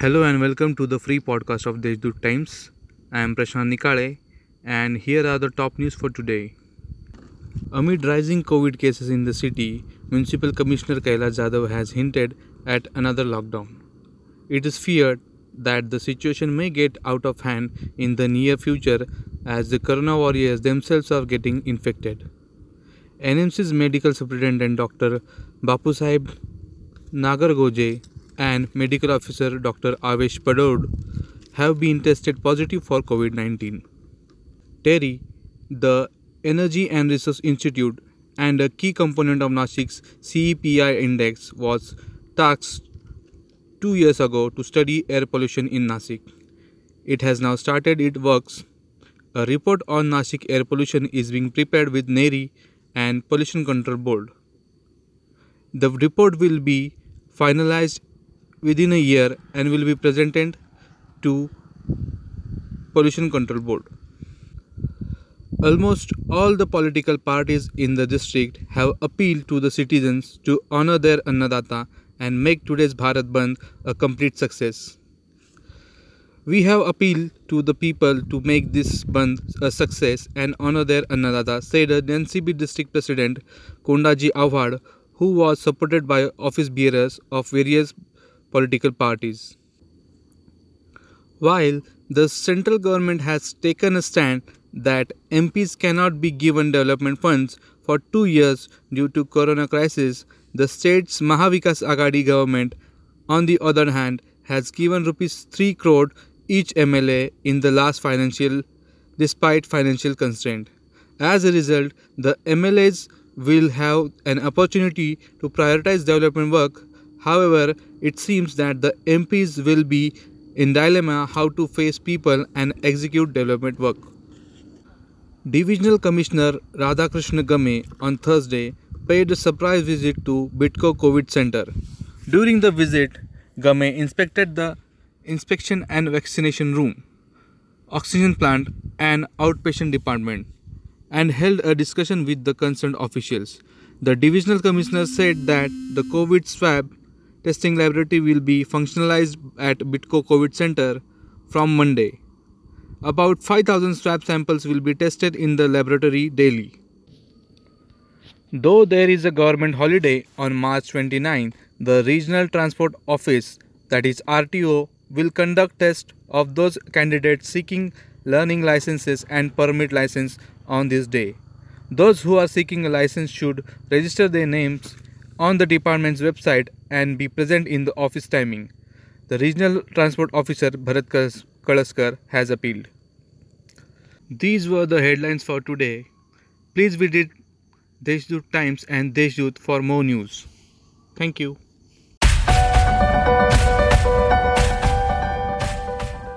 Hello and welcome to the free podcast of Deshdoot Times. I am Prashant Nikale and here are the top news for today. Amid rising COVID cases in the city, Municipal Commissioner Kailash Jadhav has hinted at another lockdown. It is feared that the situation may get out of hand in the near future as the corona warriors themselves are getting infected. NMC's medical superintendent Dr. Bapusaheb Nagargoje and medical officer Dr. Avesh Padod have been tested positive for COVID 19. TERI, the Energy and Resource Institute and a key component of Nasik's CEPI index, was tasked two years ago to study air pollution in Nasik. It has now started its works. A report on Nasik air pollution is being prepared with NEERI and Pollution Control Board. The report will be finalized within a year and will be presented to Pollution Control Board. Almost all the political parties in the district have appealed to the citizens to honor their Annadata and make today's Bharat Bandh a complete success. We have appealed to the people to make this Bandh a success and honor their Annadata, said the NCP district president Kondaji Avhad, who was supported by office bearers of various political parties. While the central government has taken a stand that MPs cannot be given development funds for 2 years due to corona crisis, the state's Mahavikas Aghadi government on the other hand has given rupees 3 crore each MLA in the last financial despite financial constraint. As a result, the MLAs will have an opportunity to prioritize development work. However, it seems that the MPs will be in dilemma how to face people and execute development work. Divisional Commissioner Radhakrishna Game on Thursday paid a surprise visit to Bytco COVID Center. During the visit, Game inspected the inspection and vaccination room, oxygen plant, and outpatient department and held a discussion with the concerned officials. The divisional commissioner said that the COVID swab testing laboratory will be functionalized at Bytco COVID Center from Monday. About 5000 swab samples will be tested in the laboratory daily. Though there is a government holiday on March 29, the Regional Transport Office, that is RTO, will conduct tests of those candidates seeking learning licenses and permit license on this day. Those who are seeking a license should register their names on the department's website and be present in the office timing. The regional transport officer Bharat Kalaskar has appealed. These were the headlines for today. Please visit Deshdoot Times and Deshdoot for more news. Thank you.